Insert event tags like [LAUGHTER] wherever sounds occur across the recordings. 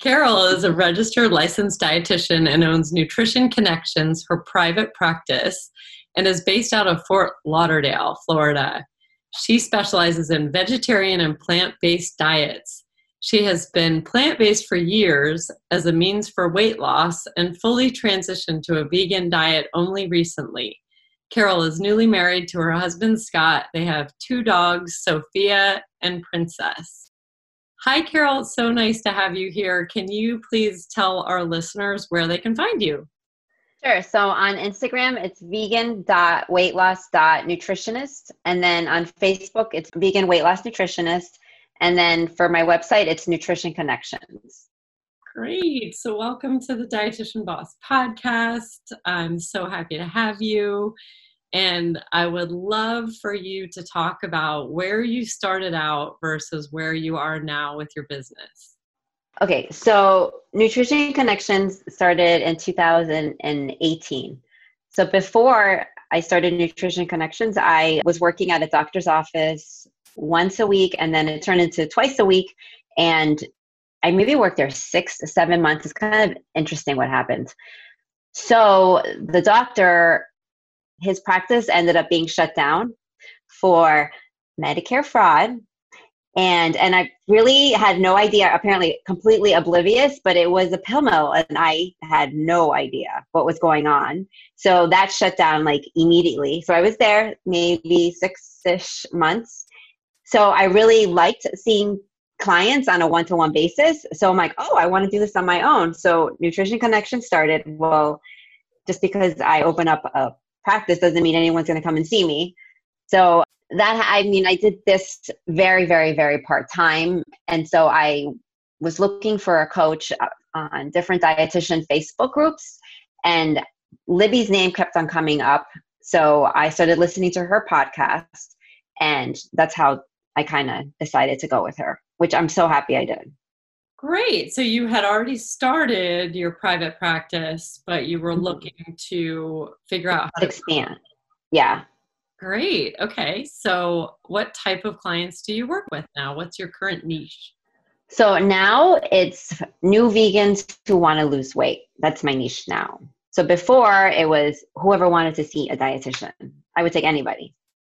Carol is a registered licensed dietitian and owns Nutrition Connections, her private practice, and is based out of Fort Lauderdale, Florida. She specializes in vegetarian and plant based diets. She has been plant based for years as a means for weight loss and fully transitioned to a vegan diet only recently. Carol is newly married to her husband Scott. They have two dogs, Sophia and Princess. Hi, Carol. It's so nice to have you here. Can you please tell our listeners where they can find you? Sure. So on Instagram, it's vegan.weightloss.nutritionist. And then on Facebook, it's vegan weight loss nutritionist. And then for my website, it's Nutrition Connections. Great. So, welcome to the Dietitian Boss podcast. I'm so happy to have you. And I would love for you to talk about where you started out versus where you are now with your business. Okay, so Nutrition Connections started in 2018. So before I started Nutrition Connections, I was working at a doctor's office once a week and then it turned into twice a week. And I maybe worked there six to seven months. It's kind of interesting what happened. So the doctor his practice ended up being shut down for Medicare fraud. And and I really had no idea, apparently completely oblivious, but it was a pill mill and I had no idea what was going on. So that shut down like immediately. So I was there maybe six-ish months. So I really liked seeing clients on a one-to-one basis. So I'm like, oh, I want to do this on my own. So Nutrition Connection started. Well, just because I open up a practice doesn't mean anyone's going to come and see me. So that I mean, I did this very, very, very part time, and so I was looking for a coach uh, on different dietitian Facebook groups, and Libby's name kept on coming up. So I started listening to her podcast, and that's how I kind of decided to go with her, which I'm so happy I did. Great. So you had already started your private practice, but you were mm-hmm. looking to figure out how to expand. Yeah. Great. Okay. So what type of clients do you work with now? What's your current niche? So now it's new vegans who want to lose weight. That's my niche now. So before it was whoever wanted to see a dietitian. I would take anybody.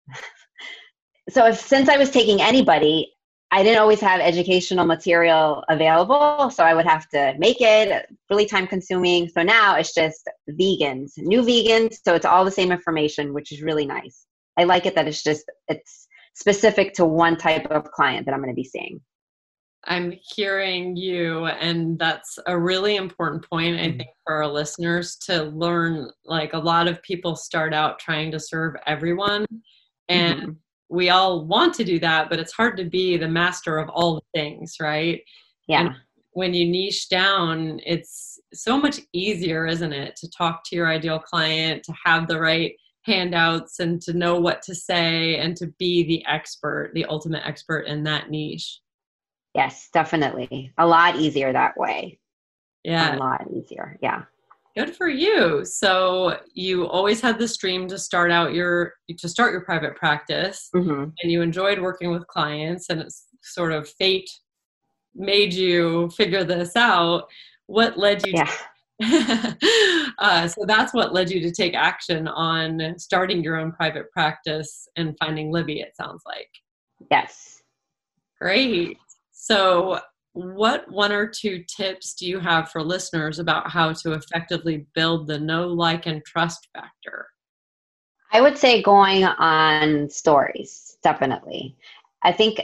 [LAUGHS] so if, since I was taking anybody, I didn't always have educational material available, so I would have to make it really time consuming. So now it's just vegans, new vegans, so it's all the same information, which is really nice. I like it that it's just it's specific to one type of client that I'm going to be seeing. I'm hearing you, and that's a really important point, I mm-hmm. think, for our listeners to learn. Like a lot of people start out trying to serve everyone, and mm-hmm we all want to do that, but it's hard to be the master of all the things, right? Yeah. And when you niche down, it's so much easier, isn't it, to talk to your ideal client, to have the right handouts and to know what to say and to be the expert, the ultimate expert in that niche. Yes, definitely. A lot easier that way. Yeah. A lot easier. Yeah. Good for you. So you always had this dream to start out your to start your private practice, mm-hmm. and you enjoyed working with clients, and it's sort of fate made you figure this out. What led you? Yeah. To, [LAUGHS] uh, so that's what led you to take action on starting your own private practice and finding Libby. It sounds like. Yes. Great. So what one or two tips do you have for listeners about how to effectively build the know, like, and trust factor? I would say going on stories, definitely. I think,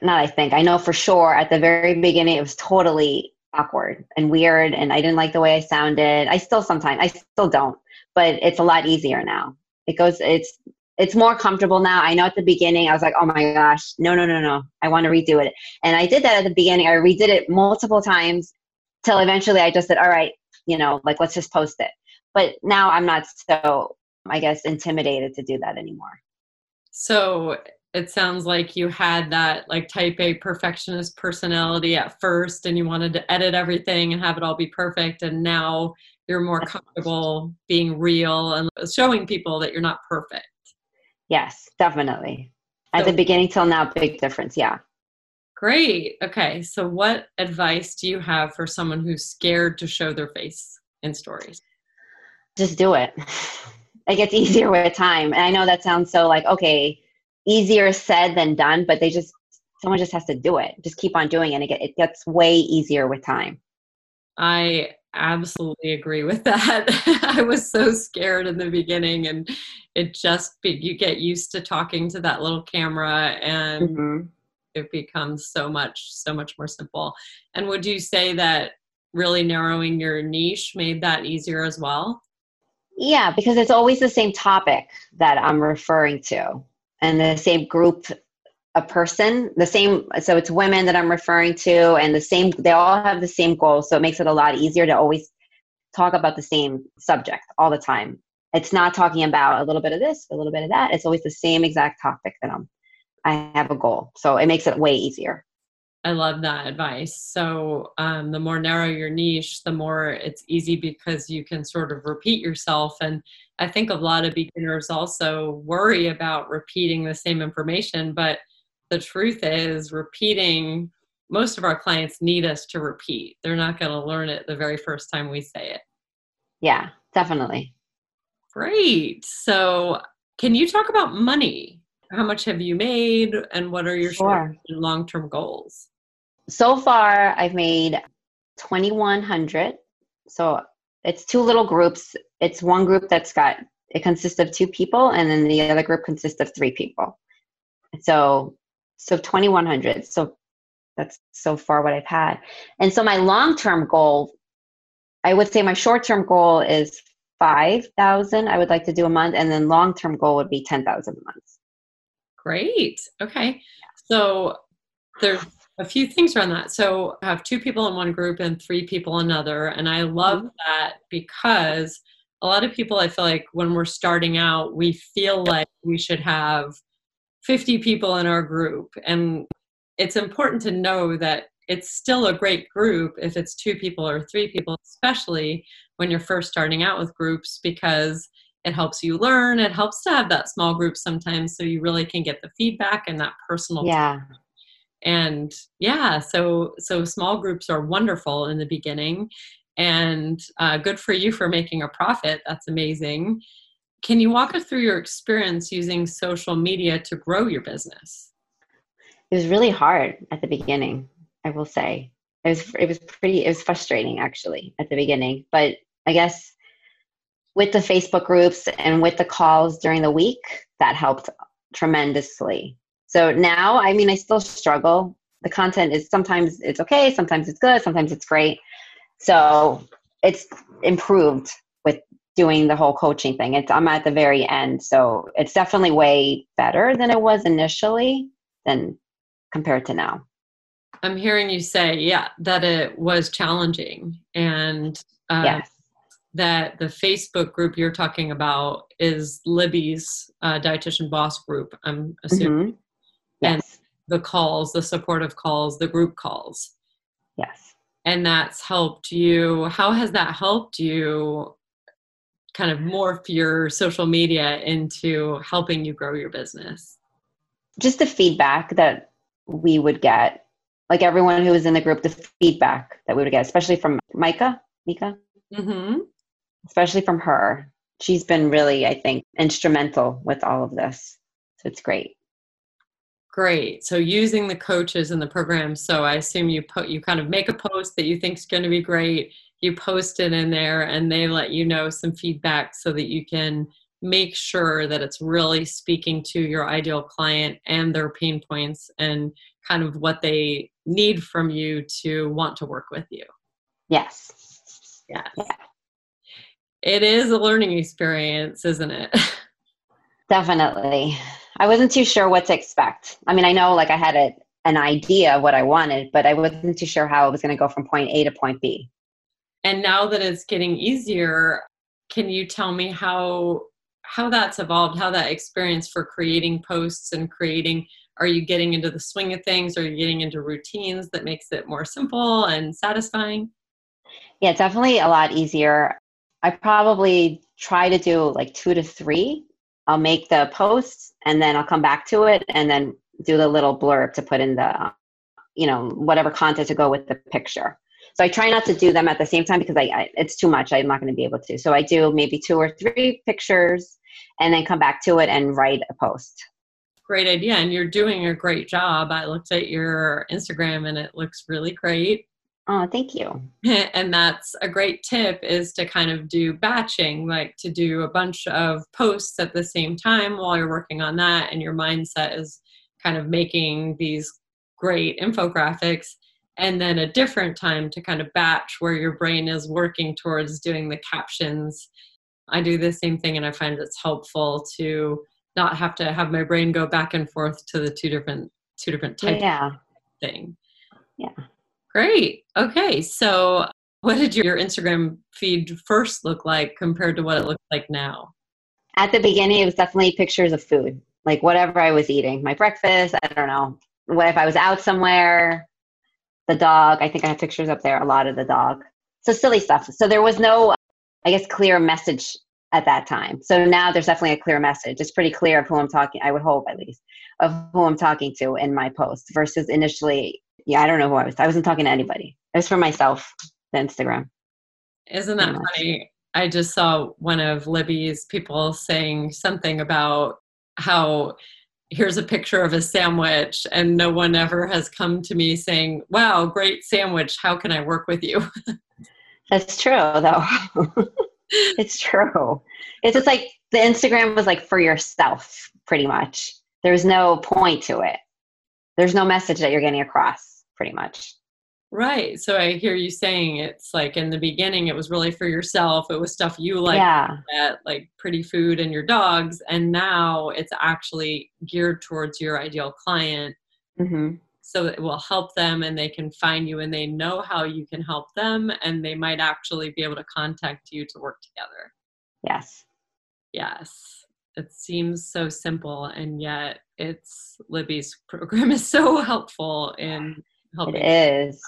not I think, I know for sure at the very beginning it was totally awkward and weird, and I didn't like the way I sounded. I still sometimes, I still don't, but it's a lot easier now. It goes, it's it's more comfortable now. I know at the beginning I was like, oh my gosh, no, no, no, no. I want to redo it. And I did that at the beginning. I redid it multiple times till eventually I just said, all right, you know, like let's just post it. But now I'm not so, I guess, intimidated to do that anymore. So it sounds like you had that like type A perfectionist personality at first and you wanted to edit everything and have it all be perfect. And now you're more comfortable being real and showing people that you're not perfect. Yes, definitely. At so, the beginning till now, big difference. Yeah. Great. Okay. So, what advice do you have for someone who's scared to show their face in stories? Just do it. It gets [LAUGHS] easier with time. And I know that sounds so like, okay, easier said than done, but they just, someone just has to do it. Just keep on doing it. And it, gets way easier with time. I absolutely agree with that. [LAUGHS] I was so scared in the beginning, and it just you get used to talking to that little camera, and mm-hmm. it becomes so much so much more simple. And would you say that really narrowing your niche made that easier as well? Yeah because it's always the same topic that i'm referring to and the same group a person the same so it's women that i'm referring to and the same they all have the same goal so it makes it a lot easier to always talk about the same subject all the time it's not talking about a little bit of this a little bit of that it's always the same exact topic that i'm I have a goal. So it makes it way easier. I love that advice. So, um, the more narrow your niche, the more it's easy because you can sort of repeat yourself. And I think a lot of beginners also worry about repeating the same information. But the truth is, repeating, most of our clients need us to repeat. They're not going to learn it the very first time we say it. Yeah, definitely. Great. So, can you talk about money? how much have you made and what are your sure. short and long term goals? So far, I've made 2100. So it's two little groups. It's one group that's got, it consists of two people, and then the other group consists of three people. So, so 2100. So that's so far what I've had. And so my long term goal, I would say my short term goal is 5,000 I would like to do a month, and then long term goal would be 10,000 a month. Great. Okay. So there's a few things around that. So I have two people in one group and three people another. And I love mm-hmm. that because a lot of people, I feel like when we're starting out, we feel like we should have 50 people in our group. And it's important to know that it's still a great group if it's two people or three people, especially when you're first starting out with groups, because it helps you learn it helps to have that small group sometimes so you really can get the feedback and that personal yeah time. and yeah so so small groups are wonderful in the beginning and uh, good for you for making a profit that's amazing can you walk us through your experience using social media to grow your business it was really hard at the beginning i will say it was it was pretty it was frustrating actually at the beginning but i guess with the Facebook groups and with the calls during the week, that helped tremendously. So now, I mean, I still struggle. The content is sometimes it's okay, sometimes it's good, sometimes it's great. So it's improved with doing the whole coaching thing. It's I'm at the very end, so it's definitely way better than it was initially than compared to now. I'm hearing you say, yeah, that it was challenging and uh, yes that the Facebook group you're talking about is Libby's uh, dietitian boss group. I'm assuming, mm-hmm. yes. and the calls, the supportive calls, the group calls. Yes, and that's helped you. How has that helped you? Kind of morph your social media into helping you grow your business. Just the feedback that we would get, like everyone who was in the group, the feedback that we would get, especially from Micah, Mika. Mm-hmm especially from her. She's been really, I think, instrumental with all of this. So it's great. Great. So using the coaches and the program. So I assume you put you kind of make a post that you think is going to be great. You post it in there, and they let you know some feedback so that you can make sure that it's really speaking to your ideal client and their pain points and kind of what they need from you to want to work with you. Yes. Yes. Yeah it is a learning experience, isn't it? [LAUGHS] Definitely. I wasn't too sure what to expect. I mean, I know like I had a, an idea of what I wanted, but I wasn't too sure how it was going to go from point A to point B. And now that it's getting easier, can you tell me how how that's evolved, how that experience for creating posts and creating are you getting into the swing of things? Are you getting into routines that makes it more simple and satisfying? Yeah, definitely a lot easier. I probably try to do like two to three. I'll make the posts and then I'll come back to it and then do the little blurb to put in the you know, whatever content to go with the picture. So I try not to do them at the same time because I, I it's too much. I'm not going to be able to. So I do maybe two or three pictures and then come back to it and write a post. Great idea. And you're doing a great job. I looked at your Instagram and it looks really great. Oh, thank you. [LAUGHS] And that's a great tip is to kind of do batching, like to do a bunch of posts at the same time while you're working on that. And your mindset is kind of making these great infographics and then a different time to kind of batch where your brain is working towards doing the captions. I do the same thing and I find it's helpful to not have to have my brain go back and forth to the two different two different types yeah. thing. Yeah. Great. Okay. So what did your Instagram feed first look like compared to what it looks like now? At the beginning, it was definitely pictures of food, like whatever I was eating, my breakfast. I don't know. What if I was out somewhere, the dog. I think I have pictures up there, a lot of the dog. So silly stuff. So there was no, I guess, clear message at that time. So now there's definitely a clear message. It's pretty clear of who I'm talking, I would hope at least, of who I'm talking to in my post versus initially, yeah, I don't know who I was. I wasn't talking to anybody. It was for myself, the Instagram. Isn't that funny? I just saw one of Libby's people saying something about how here's a picture of a sandwich and no one ever has come to me saying wow great sandwich how can i work with you? [LAUGHS] That's true though. [LAUGHS] It's true. It's just like the instagram was like for yourself pretty much. There's no point to it. There's no message that you're getting across pretty much Right. So I hear you saying it's like in the beginning, it was really for yourself. It was stuff you like, yeah. Like pretty food and your dogs. And now it's actually geared towards your ideal client. Mm-hmm. So it will help them and they can find you and they know how you can help them. And they might actually be able to contact you to work together. Yes. Yes. It seems so simple. And yet it's Libby's [LAUGHS] program is so helpful in helping. It is.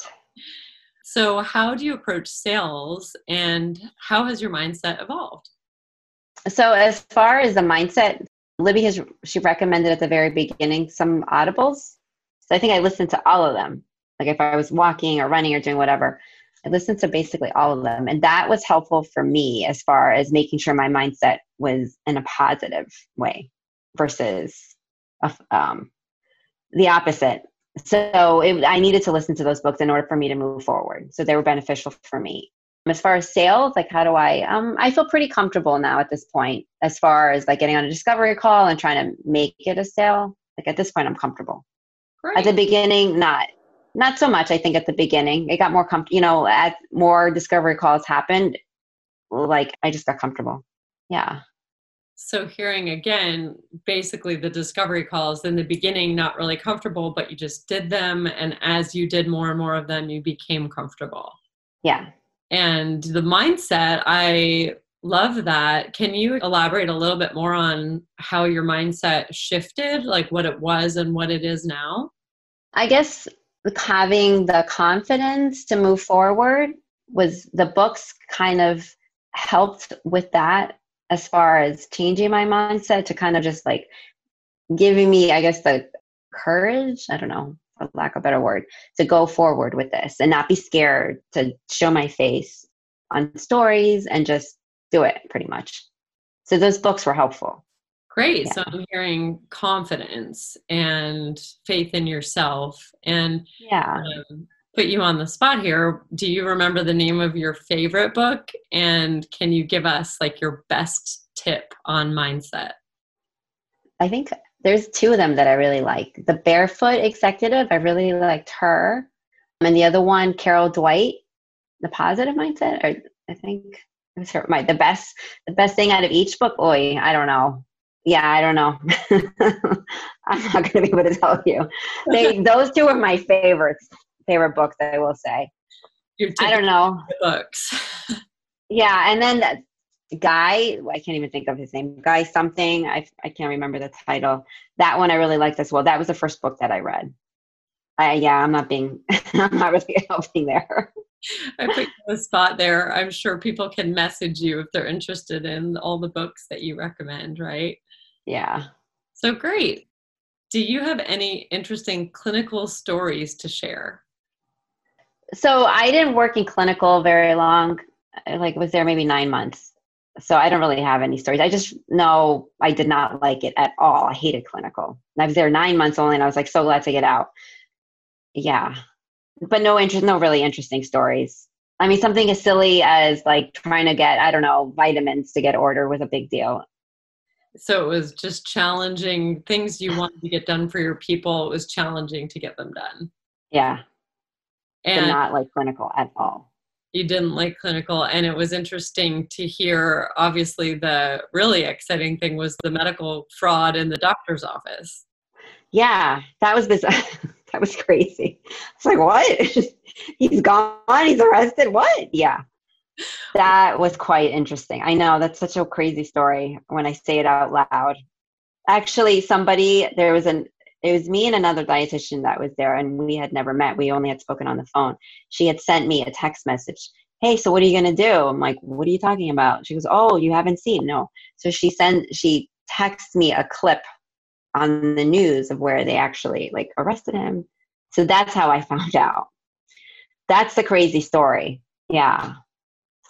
So, how do you approach sales and how has your mindset evolved? So, as far as the mindset, Libby has she recommended at the very beginning some audibles. So, I think I listened to all of them. Like if I was walking or running or doing whatever, I listened to basically all of them. And that was helpful for me as far as making sure my mindset was in a positive way versus a, um, the opposite so it, I needed to listen to those books in order for me to move forward. So they were beneficial for me. As far as sales, like how do I? Um, I feel pretty comfortable now at this point. As far as like getting on a discovery call and trying to make it a sale, like at this point, I'm comfortable. Great. At the beginning, not not so much. I think at the beginning, it got more comfortable. You know, as more discovery calls happened, like I just got comfortable. Yeah so hearing again basically the discovery calls in the beginning not really comfortable but you just did them and as you did more and more of them you became comfortable. Yeah. And the mindset i love that. Can you elaborate a little bit more on how your mindset shifted like what it was and what it is now? I guess having the confidence to move forward was the books kind of helped with that as far as changing my mindset to kind of just like giving me, I guess, the courage, I don't know, for lack of a better word, to go forward with this and not be scared to show my face on stories and just do it pretty much. So those books were helpful. Great. Yeah. So I'm hearing confidence and faith in yourself. And yeah. Um, put you on the spot here. Do you remember the name of your favorite book? And can you give us like your best tip on mindset? I think there's two of them that I really like. The Barefoot Executive, I really liked her. And the other one, Carol Dweck, The Positive Mindset. Or I think it was her my the best the best thing out of each book. Oi, I don't know. Yeah, I don't know. [LAUGHS] I'm not gonna be able to tell you. They [LAUGHS] those two are my favorites favorite books, I will say. I don't know. Books. [LAUGHS] yeah, and then that guy, I can't even think of his name. Guy something. I I can't remember the title. That one I really liked as well. That was the first book that I read. I, yeah, I'm not being. [LAUGHS] I'm not really [LAUGHS] helping there. I put you on the spot there. I'm sure people can message you if they're interested in all the books that you recommend, right? Yeah. So great. Do you have any interesting clinical stories to share? So I didn't work in clinical very long. I, like was there maybe nine months. So I don't really have any stories. I just know I did not like it at all. I hated clinical. I was there nine months only, and I was like so glad to get out. Yeah, but no interest, no really interesting stories. I mean, something as silly as like trying to get I don't know vitamins to get order was a big deal. So it was just challenging things you wanted to get done for your people. It was challenging to get them done. Yeah, and not like clinical at all. You didn't like clinical, and it was interesting to hear. Obviously, the really exciting thing was the medical fraud in the doctor's office. Yeah, that was this. [LAUGHS] that was crazy. It's like what? [LAUGHS] he's gone. He's arrested. What? Yeah, that was quite interesting. I know that's such a crazy story when I say it out loud. Actually, somebody there was an it was me and another dietitian that was there and we had never met. We only had spoken on the phone. She had sent me a text message. Hey so what are you going to do? I'm like what are you talking about? She goes oh you haven't seen no. So she sent she texts me a clip on the news of where they actually like arrested him. So that's how i [LAUGHS] found out. That's the crazy story. Yeah.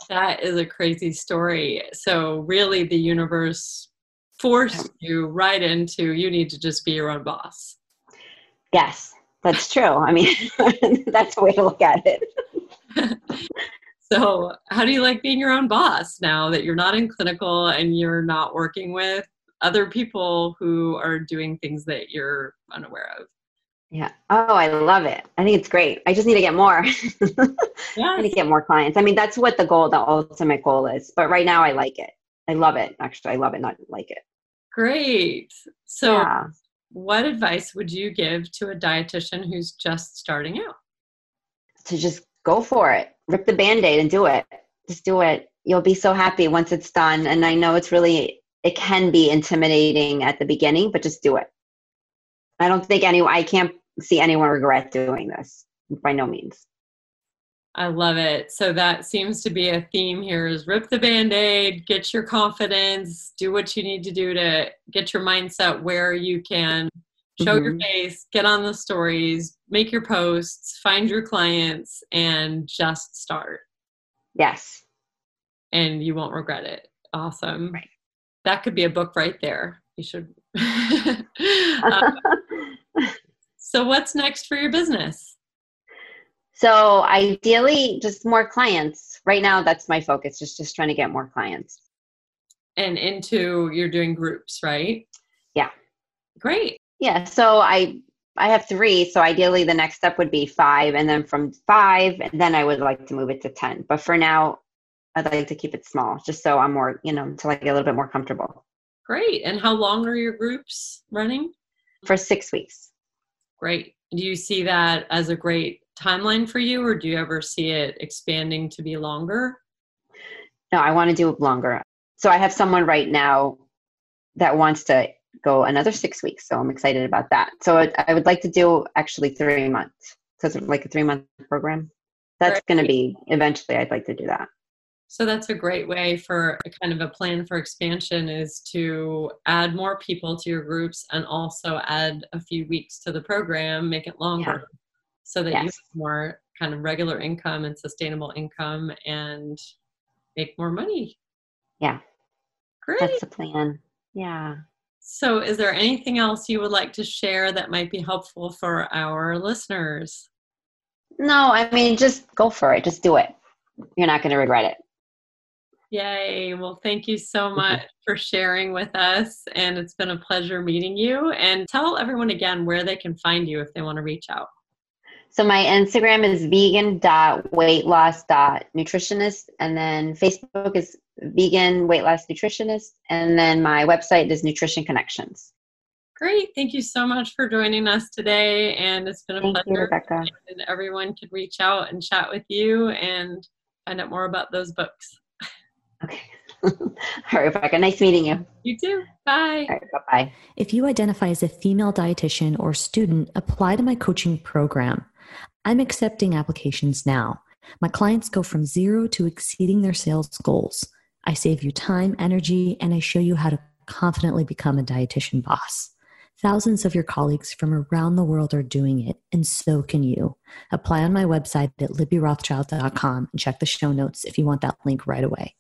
That is a crazy story. So really the universe force you right into you need to just be your own boss. Yes, that's true. I mean, [LAUGHS] that's a way to look at it. [LAUGHS] so, how do you like being your own boss now that you're not in clinical and you're not working with other people who are doing things that you're unaware of? Yeah. Oh, I love it. I think it's great. I just need to get more. yes. [LAUGHS] I need to get more clients. I mean, that's what the goal, the ultimate goal is. But right now, I like it. I love it. Actually, I love it, not like it. Great. So, yeah. what advice would you give to a dietitian who's just starting out? To just go for it, rip the band aid and do it. Just do it. You'll be so happy once it's done. And I know it's really, it can be intimidating at the beginning, but just do it. I don't think anyone, I can't see anyone regret doing this by no means. I love it. So that seems to be a theme here is rip the band-aid, get your confidence, do what you need to do to get your mindset where you can show mm-hmm. your face, get on the stories, make your posts, find your clients and just start. Yes. And you won't regret it. Awesome. Right. That could be a book right there. You should. [LAUGHS] [LAUGHS] um, so what's next for your business? So ideally, just more clients. Right now, that's my focus. Just just trying to get more clients. And into you're doing groups, right? Yeah. Great. Yeah. So I I have three. So ideally, the next step would be five, and then from five, and then I would like to move it to ten. But for now, I'd like to keep it small, just so I'm more, you know, until I get a little bit more comfortable. Great. And how long are your groups running? For six weeks. Great. Do you see that as a great timeline for you, or do you ever see it expanding to be longer? No, I want to do it longer. So I have someone right now that wants to go another six weeks. So I'm excited about that. So I would like to do actually three months. So it's like a three month program. That's right. going to be eventually, I'd like to do that. So that's a great way for a kind of a plan for expansion is to add more people to your groups and also add a few weeks to the program, make it longer. Yeah so that yes. you have more kind of regular income and sustainable income and make more money. Yeah. Great. That's the plan. Yeah. So, is there anything else you would like to share that might be helpful for our listeners? No, I mean, just go for it. Just do it. You're not going to regret it. Yay. Well, thank you so mm-hmm. much for sharing with us. And it's been a pleasure meeting you. And tell everyone again where they can find you if they want to reach out. So my Instagram is vegan.weightloss.nutritionist, and then Facebook is vegan weight loss nutritionist, and then my website is Nutrition Connections. Great. Thank you so much for joining us today. And it's been a Thank pleasure. You, Rebecca. And everyone could reach out and chat with you and find out more about those books. Okay. [LAUGHS] All right, Rebecca. Nice meeting you. You too. Bye. All right, bye bye. If you identify as a female dietitian or student, apply to my coaching program. I'm accepting applications now. My clients go from zero to exceeding their sales goals. I save you time, energy, and I show you how to confidently become a dietitian boss. Thousands of your colleagues from around the world are doing it, and so can you. Apply on my website at libbyrothschild.com and check the show notes if you want that link right away.